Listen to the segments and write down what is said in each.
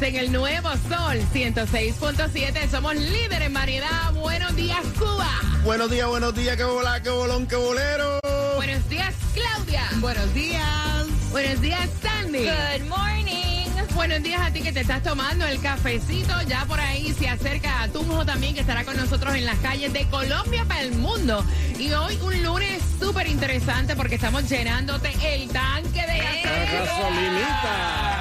En el nuevo Sol 106.7. Somos líderes en variedad. Buenos días, Cuba. Buenos días, buenos días, qué bola, qué bolón, qué bolero. Buenos días, Claudia. Buenos días. Buenos días, Sandy. Good morning. Buenos días a ti que te estás tomando el cafecito. Ya por ahí se acerca a Tunjo también, que estará con nosotros en las calles de Colombia para el mundo. Y hoy un lunes súper interesante porque estamos llenándote el tanque de gasolina.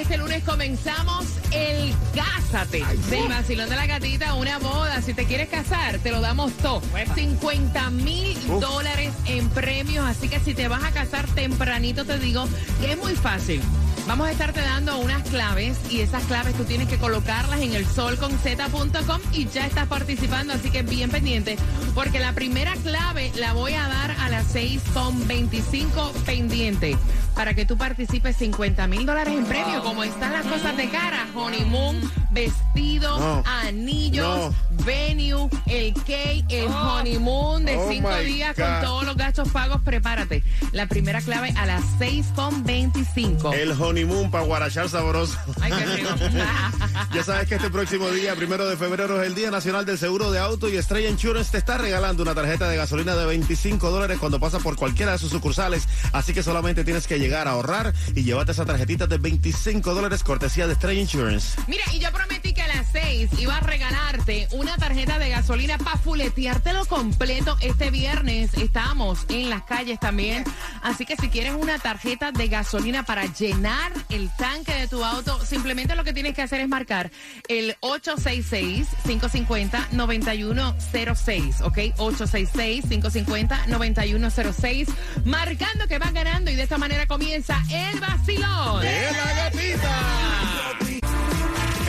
Este lunes comenzamos el Cásate del vacilón de la gatita, una boda. Si te quieres casar, te lo damos todo. 50 mil dólares en premios. Así que si te vas a casar tempranito, te digo que es muy fácil. Vamos a estarte dando unas claves y esas claves tú tienes que colocarlas en el solconzeta.com y ya estás participando, así que bien pendiente, porque la primera clave la voy a dar a las 6.25 pendiente para que tú participes 50 mil dólares en premio, como están las cosas de cara, honeymoon, vestido, No. anillos, venue, el cake, el honeymoon de Oh cinco my días con todos los gastos pagos, prepárate. La primera clave a las 6.25. El honeymoon para guarachar sabroso. Ay, qué rico. ya sabes que este próximo día, primero de febrero, es el Día Nacional del Seguro de Auto y Estrella Insurance te está regalando una tarjeta de gasolina de 25 dólares cuando pasas por cualquiera de sus sucursales. Así que solamente tienes que llegar a ahorrar y llevarte esa tarjetita de 25 dólares cortesía de Estrella Insurance. Mira, y yo prometí que a las 6 iba a regalarte una tarjeta de gasolina para fuleteártelo completo. Este viernes estamos en las calles también. Así que si quieres una tarjeta de gasolina para llenar el tanque de tu auto, simplemente lo que tienes que hacer es marcar el 866-550-9106, ¿ok? 866-550-9106, marcando que vas ganando y de esta manera comienza el vacilón. ¡Es la gatita!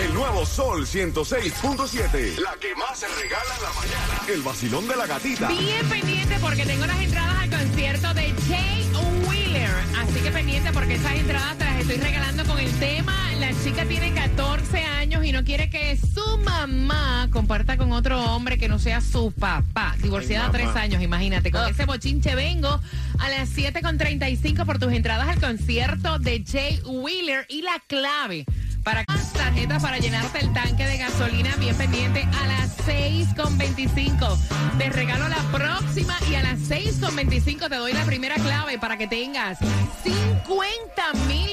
El nuevo Sol 106.7. La que más se regala en la mañana. El vacilón de la gatita. Bien pendiente porque tengo las entradas al concierto de Jay Wheeler. Así que pendiente porque esas entradas te las estoy regalando con el tema. La chica tiene 14 años y no quiere que su mamá comparta con otro hombre que no sea su papá. Divorciada Ay, tres años, imagínate. Con ese bochinche vengo a las 7.35 por tus entradas al concierto de Jay Wheeler y la clave. Para tarjetas para llenarte el tanque de gasolina, bien pendiente a las 6.25. Te regalo la próxima y a las 6.25 te doy la primera clave para que tengas 50 mil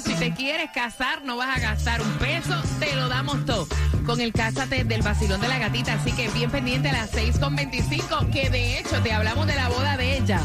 Si te quieres casar, no vas a gastar un peso, te lo damos todo. Con el Cásate del vacilón de la gatita. Así que bien pendiente a las 6.25, que de hecho te hablamos de la boda de ella.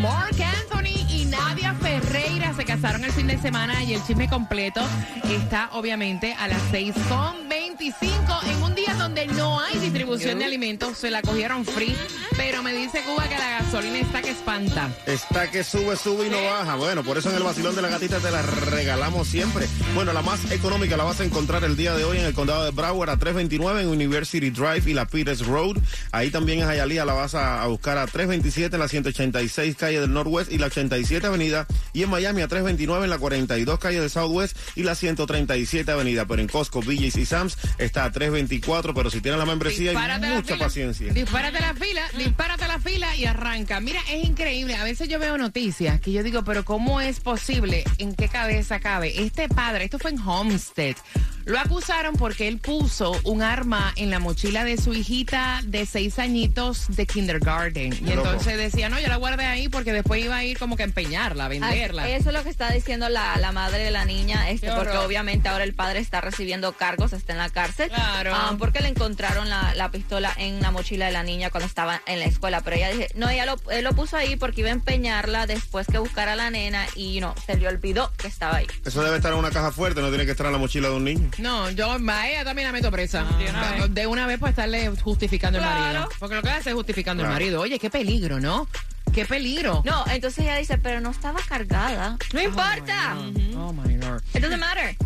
Mark Anthony y Nadia Ferreira se casaron el fin de semana y el chisme completo está obviamente a las 6.25 en un día donde no hay distribución de alimentos. Se la cogieron free, pero me dice Cuba que la gasolina está que espanta. Está que sube, sube y no baja. Bueno, por eso en el vacilón de la gatita te la regalamos siempre. Bueno, la más económica la vas a encontrar el día de hoy en el condado de Broward a 329 en University Drive y la Peters Road. Ahí también en Hialeah la vas a, buscar a 327 en la 186 calle del Northwest y la 87 avenida. Y en Miami a 329 en la 42 calle del Southwest y la 137 avenida. Pero en Costco, BJ's y Sam's está a 324. Pero si tienes la membresía Dispárate hay mucha fila, paciencia. Dispárate la fila, dispárate la fila y arranca. Mira, es increíble. A veces yo veo noticias que yo digo, pero ¿cómo es posible? ¿En qué cabeza cabe? Este padre, esto fue en Homestead. Lo acusaron porque él puso un arma en la mochila de su hijita de seis añitos de kindergarten. Y loco. entonces decía, no, yo la guardé ahí porque después iba a ir como que a empeñarla, a venderla. Ay, Eso es lo que está diciendo la, la madre de la niña, este, porque obviamente ahora el padre está recibiendo cargos, está en la cárcel. Claro. Ah, porque le encontraron la, la pistola en la mochila de la niña cuando estaba en la escuela. Pero ella dice, no, ella lo, él lo puso ahí porque iba a empeñarla después que buscara a la nena y no, se le olvidó que estaba ahí. Eso debe estar en una caja fuerte, no tiene que estar en la mochila de un niño. No, yo a ella también la meto presa. de una vez. De una vez para estarle justificando el Claro. marido. Porque lo que hace es justificando Claro. el marido. Oye, qué peligro, ¿no? Qué peligro. No, entonces ella dice, pero no estaba cargada. No importa. Oh my Lord. It doesn't matter.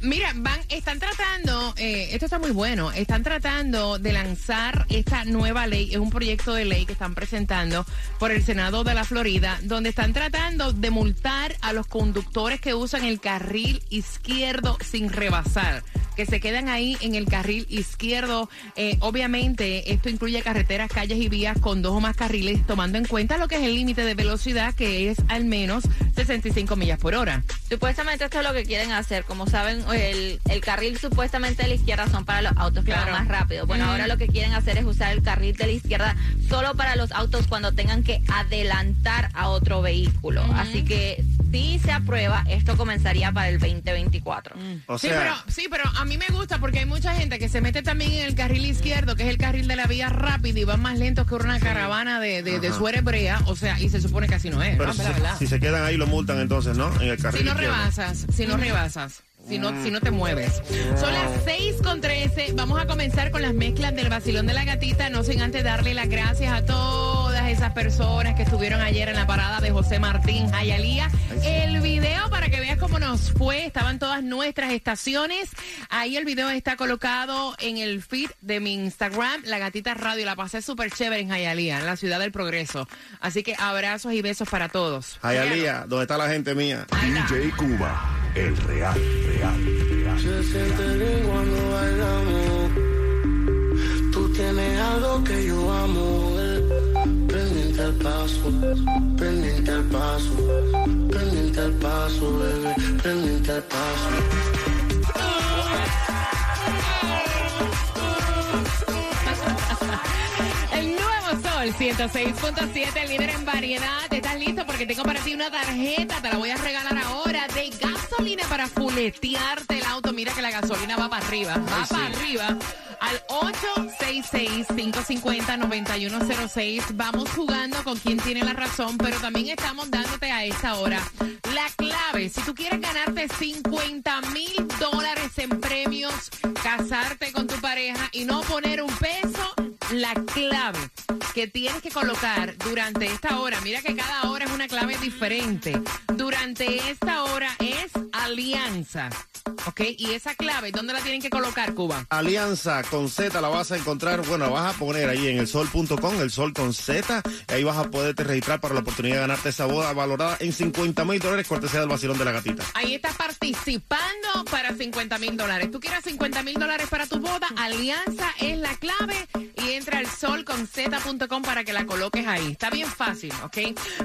Mira, van, están tratando, eh, esto está muy bueno, están tratando de lanzar esta nueva ley, es un proyecto de ley que están presentando por el Senado de la Florida, donde están tratando de multar a los conductores que usan el carril izquierdo sin rebasar, que se quedan ahí en el carril izquierdo. Eh, obviamente, esto incluye carreteras, calles y vías con dos o más carriles, tomando en cuenta lo que es el límite de velocidad, que es al menos 65 millas por hora. Supuestamente esto es lo que quieren hacer. Como saben, el, el carril supuestamente de la izquierda son para los autos que Claro. van más rápido. Bueno, Ujú. ahora lo que quieren hacer es usar el carril de la izquierda solo para los autos cuando tengan que adelantar a otro vehículo. Así que si se aprueba, esto comenzaría para el 2024. O sí, sea, pero, sí, pero a mí me gusta porque hay mucha gente que se mete también en el carril izquierdo, que es el carril de la vía rápida y van más lentos que una caravana de, de, de Ajá. suero hebrea, o sea, y se supone que así no es, pero ¿no? si, La verdad. si se quedan ahí lo multan entonces, ¿no? En el carril. Si no izquierdo. rebasas, si no rebasas. Si no, si no te mueves. Son las 6 con 13. Vamos a comenzar con las mezclas del vacilón de la gatita. No sin antes darle las gracias a todas esas personas que estuvieron ayer en la parada de José Martín Jayalía. El video para que veas cómo nos fue. Estaban todas nuestras estaciones. Ahí el video está colocado en el feed de mi Instagram, La Gatita Radio. La pasé súper chévere en Jayalía, en la ciudad del progreso. Así que abrazos y besos para todos. Jayalía, ¿dónde está la gente mía? DJ Cuba, el real, Se siente bien cuando bailamos. Tú tienes algo que yo amo. Pendiente al paso, pendiente al paso, pendiente al paso, bebé, pendiente al paso. Sol 106.7, el líder en variedad. ¿Estás listo? Porque tengo para ti una tarjeta, te la voy a regalar ahora, de gasolina para fuletearte el auto. Mira que la gasolina va para arriba, va para arriba. Al 866-550-9106. Vamos jugando con quien tiene la razón, pero también estamos dándote a esta hora la clave. Si tú quieres ganarte 50 mil dólares en premios, casarte con tu pareja y no poner un peso, la clave que tienes que colocar durante esta hora, mira que cada hora es una clave diferente. Durante esta hora es alianza. ¿Ok? Y esa clave, ¿dónde la tienen que colocar, Cuba? Alianza con Z la vas a encontrar, bueno, la vas a poner ahí en el sol.com, el sol con Z, y ahí vas a poderte registrar para la oportunidad de ganarte esa boda valorada en 50 mil dólares, cortesía del vacilón de la gatita. Ahí estás participando para 50 mil dólares. ¿Tú quieres 50 mil dólares para tu boda? Alianza es la clave entra al solconz.com para que la coloques ahí. Está bien fácil, ¿ok?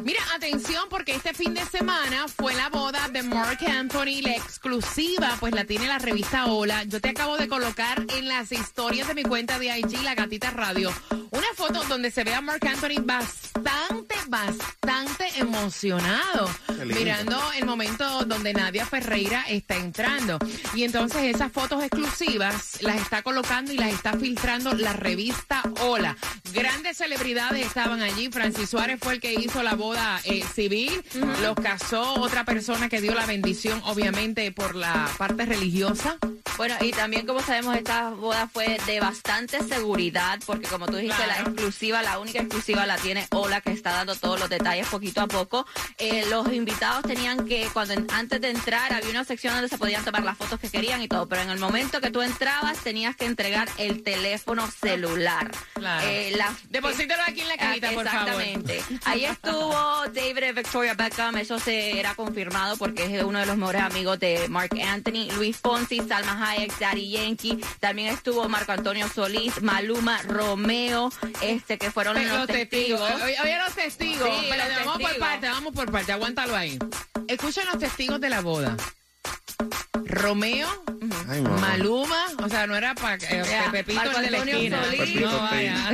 Mira, atención porque este fin de semana fue la boda de Mark Anthony, la exclusiva, pues la tiene la revista Hola. Yo te acabo de colocar en las historias de mi cuenta de IG, La Gatita Radio, una foto donde se ve a Mark Anthony bastante, bastante emocionado. Mirando el momento donde Nadia Ferreira está entrando. Y entonces esas fotos exclusivas las está colocando y las está filtrando la revista Hola. Grandes celebridades estaban allí. Francis Suárez fue el que hizo la boda eh, civil. Los casó otra persona que dio la bendición, obviamente, por la parte religiosa. Bueno, y también como sabemos, esta boda fue de bastante seguridad, porque como tú dijiste, Claro. la exclusiva, la única exclusiva la tiene Ola, que está dando todos los detalles poquito a poco. Eh, los invitados tenían que, cuando antes de entrar, había una sección donde se podían tomar las fotos que querían y todo, pero en el momento que tú entrabas, tenías que entregar el teléfono celular. Claro. Eh, la- aquí en la cajita, por favor. Exactamente. Ahí estuvo David Victoria Beckham, eso se era confirmado porque es uno de los mejores amigos de Mark Anthony, Luis Fonsi, Salma Hayek, Daddy Yankee, también estuvo Marco Antonio Solís, Maluma, Romeo, este que fueron Pero los, testigos. Oye, oye, los testigos. Sí, Pero los vamos por parte, vamos por parte. Aguántalo ahí. Escuchen los testigos de la boda. Romeo, Ay. Maluma, o sea, no era para Ya, Pepito Marco el de la esquina. Solís. No, vaya.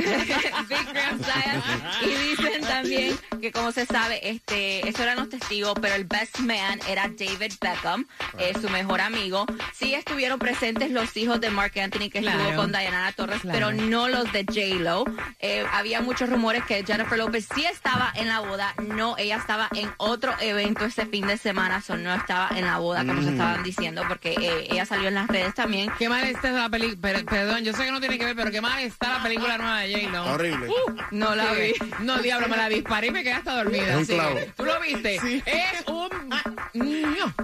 Y dicen también que como se sabe, este, eso eran los testigos, pero el best man era David Beckham, eh, su mejor amigo. Sí estuvieron presentes los hijos de Mark Anthony que estuvo Claro. con Diana Torres, Claro. pero no los de J-Lo. Eh, había muchos rumores que Jennifer López sí estaba en la boda, no, ella estaba en otro evento ese fin de semana, so no estaba en la boda como se estaban diciendo, porque eh, ella salió en las redes también. Qué mal está la película. Perdón, yo sé que no tiene que ver, pero qué mal está la película nueva de J-Lo. Horrible. No la vi. No, diablo, me la disparé y me quedé hasta dormida. Es un clavo. que, ¿Tú lo viste? Es un.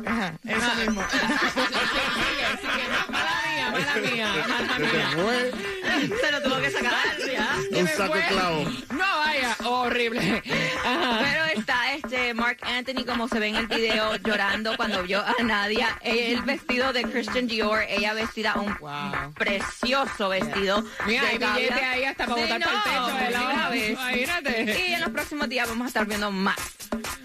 Ajá, eso mismo. Sigue, sigue. Mala mía, mala mía, mala mía. Se lo tuvo que sacar ya. Un saco clavo. No, horrible. Ajá. Pero está este Mark Anthony, como se ve en el video, llorando cuando vio a Nadia. El vestido de Christian Dior, ella vestida un Wow. precioso vestido. Mira, hay billete ahí hasta para Sí, botar el. Imagínate. Y en los próximos días vamos a estar viendo más.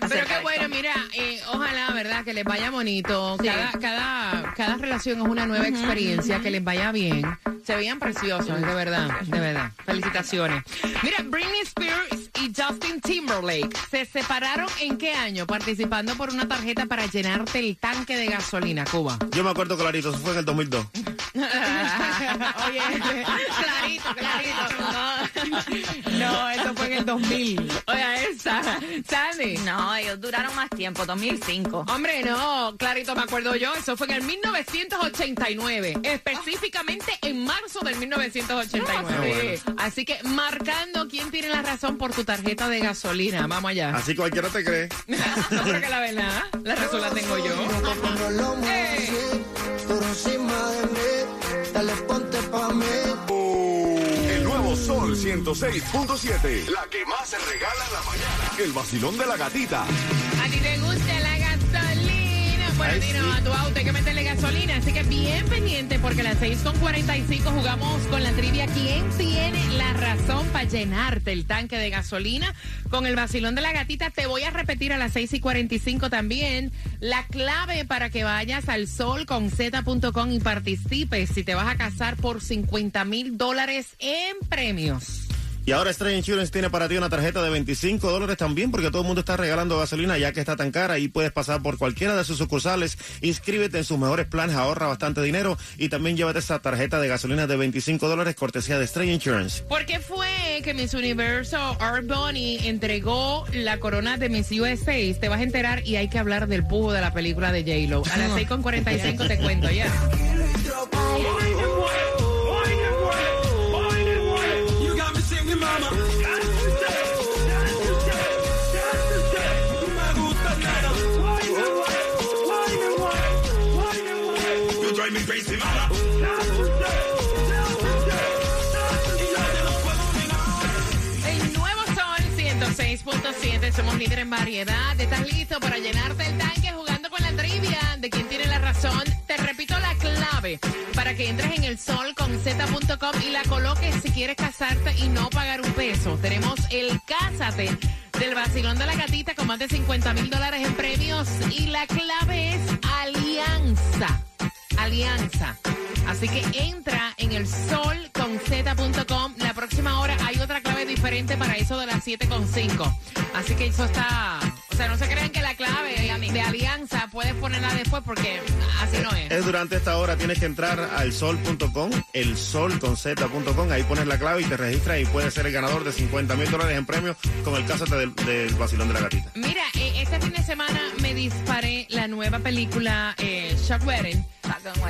Pero qué bueno, mira, eh, ojalá, ¿verdad? Que les vaya bonito. Sí. Cada, cada, cada relación es una nueva experiencia, que les vaya bien. Se veían preciosos, de verdad, de verdad. Felicitaciones. Mira, Britney Spears y Justin Timberlake se separaron en qué año? Participando por una tarjeta para llenarte el tanque de gasolina, Cuba. Yo me acuerdo clarito, eso fue en el 2002. Oye, clarito, clarito. No, eso fue en el 2000. Oye, esa. Sandy. No, ellos duraron más tiempo, 2005. Hombre, no, clarito me acuerdo yo, eso fue en el 1989, específicamente en marzo del 1989. Ah, Así que marcando quién tiene la razón por tu tarjeta de gasolina, vamos allá. Así cualquiera te cree. no creo que la verdad, la razón la tengo yo. No lo mueves Eh. así, por encima de mí, dale ponte Sol 106.7. La que más se regala en la mañana. El vacilón de la gatita. ¿A ti te gusta Ay, sí. a tu auto hay que meterle gasolina, así que bien pendiente porque a las 6.45 jugamos con la trivia. ¿Quién tiene la razón para llenarte el tanque de gasolina? Con el vacilón de la gatita te voy a repetir a las 6.45 también la clave para que vayas al sol con z.com y participes si te vas a casar por 50 mil dólares en premios. Y ahora Stray Insurance tiene para ti una tarjeta de 25 dólares también porque todo el mundo está regalando gasolina ya que está tan cara y puedes pasar por cualquiera de sus sucursales, inscríbete en sus mejores planes, ahorra bastante dinero y también llévate esa tarjeta de gasolina de 25 dólares cortesía de Stray Insurance. ¿Por qué fue que Miss Universo Art Bunny entregó la corona de Miss USA? Te vas a enterar y hay que hablar del pujo de la película de J-Lo. A las 6.45 te cuento ya. El nuevo Sol 106.7, somos líder en variedad. ¿Estás listo para llenarte el tanque jugando con la trivia de quién tiene la razón? Clave para que entres en el sol con z.com y la coloques si quieres casarte y no pagar un peso. Tenemos el Cásate del vacilón de la gatita con más de 50 mil dólares en premios y la clave es alianza. Alianza. Así que entra en el sol con z.com. La próxima hora hay otra clave diferente para eso de las 7.5. Así que eso está. O sea, no se crean que la clave de alianza puedes ponerla después porque así no es. Es durante esta hora tienes que entrar al sol.com, el sol con z.com, ahí pones la clave y te registras y puedes ser el ganador de 50 mil dólares en premios con el cásate del, del vacilón de la gatita. Mira, eh, este fin de semana me disparé la nueva película eh, Shock Wedding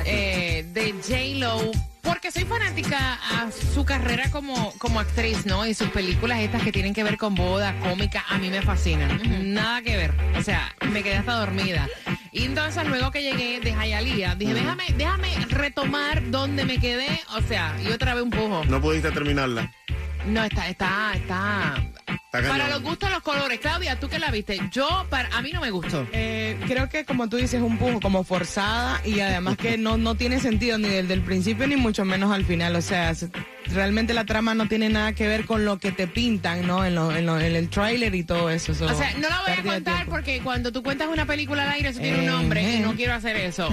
eh, de J-Lo. Porque soy fanática a su carrera como, como actriz, ¿no? Y sus películas estas que tienen que ver con boda, cómica, a mí me fascinan. Nada que ver. O sea, me quedé hasta dormida. Y entonces luego que llegué de Hialeah, dije, déjame, déjame retomar donde me quedé. O sea, y otra vez un pujo. No pudiste terminarla. No, está, está, está. Para los gustos, los colores. Claudia, tú que la viste. Yo, para, a mí no me gustó. Eh, creo que, como tú dices, un pujo como forzada y además que no, no tiene sentido ni desde el principio ni mucho menos al final. O sea, realmente la trama no tiene nada que ver con lo que te pintan, ¿no? En, lo, en, lo, en el tráiler y todo eso. O sea, no la voy a contar porque cuando tú cuentas una película al aire, eso tiene un nombre y no eh. quiero hacer eso.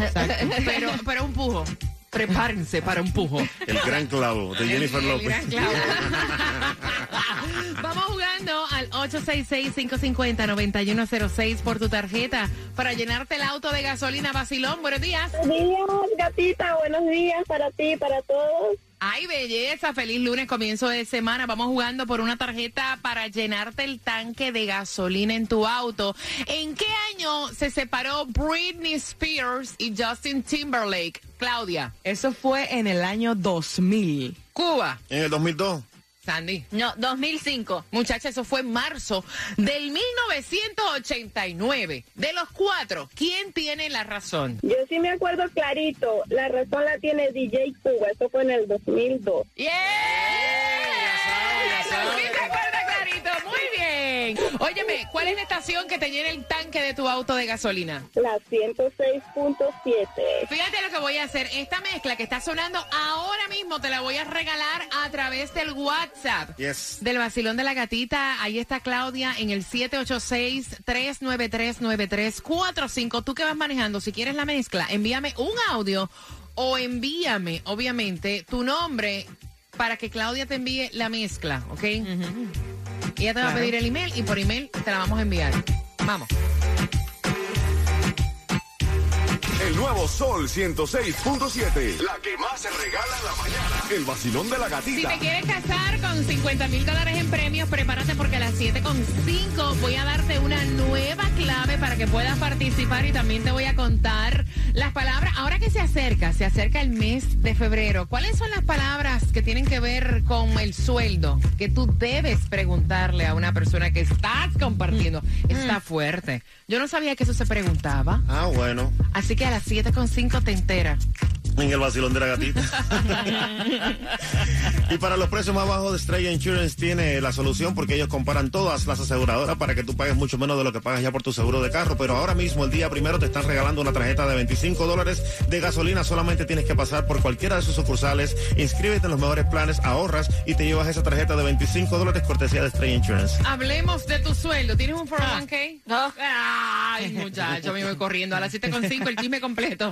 Pero, pero un pujo prepárense para un pujo. El gran clavo de Jennifer López. El gran clavo. Vamos a 866-550-9106 por tu tarjeta para llenarte el auto de gasolina. Basilón, buenos días. Buenos días, gatita. Buenos días para ti, para todos. Ay, belleza, feliz lunes, comienzo de semana. Vamos jugando por una tarjeta para llenarte el tanque de gasolina en tu auto. ¿En qué año se separó Britney Spears y Justin Timberlake? Claudia. Eso fue en el año 2000. Cuba. En el 2002. Sandy. No, 2005. Muchacha, eso fue en marzo del 1989. De los cuatro, ¿quién tiene la razón? Yo sí me acuerdo clarito. La razón la tiene DJ Cuba. Eso fue en el 2002. ¡Yeah! ya sabe. Óyeme, ¿cuál es la estación que te llena el tanque de tu auto de gasolina? La 106.7. Fíjate lo que voy a hacer. Esta mezcla que está sonando ahora mismo te la voy a regalar a través del WhatsApp. Yes. Del vacilón de la gatita. Ahí está Claudia en el 786-393-9345. Tú que vas manejando, si quieres la mezcla, envíame un audio o envíame, obviamente, tu nombre para que Claudia te envíe la mezcla, ¿ok? Ella te va a pedir el email y por email te la vamos a enviar. Vamos. El nuevo Sol 106.7. La que más se regala en la mañana. El vacilón de la Si gatita. te quieres casar con 50 mil dólares en premios, prepárate porque a las 7.5 voy a darte una nueva clave para que puedas participar y también te voy a contar las palabras. Ahora que se acerca, se acerca el mes de febrero, ¿cuáles son las palabras que tienen que ver con el sueldo que tú debes preguntarle a una persona que estás compartiendo? Está fuerte. Yo no sabía que eso se preguntaba. Ah, bueno. Así que a las 7.5 te enteras. En el vacilón de la gatita. y para los precios más bajos de Estrella Insurance tiene la solución porque ellos comparan todas las aseguradoras para que tú pagues mucho menos de lo que pagas ya por tu seguro de carro. Pero ahora mismo, el día primero, te están regalando una tarjeta de 25 dólares de gasolina. Solamente tienes que pasar por cualquiera de sus sucursales, inscríbete en los mejores planes, ahorras y te llevas esa tarjeta de 25 dólares cortesía de Estrella Insurance. Hablemos de tu sueldo. ¿Tienes un 401k? No. Ay, muchacho, me voy corriendo. A las 7.5 el chisme completo.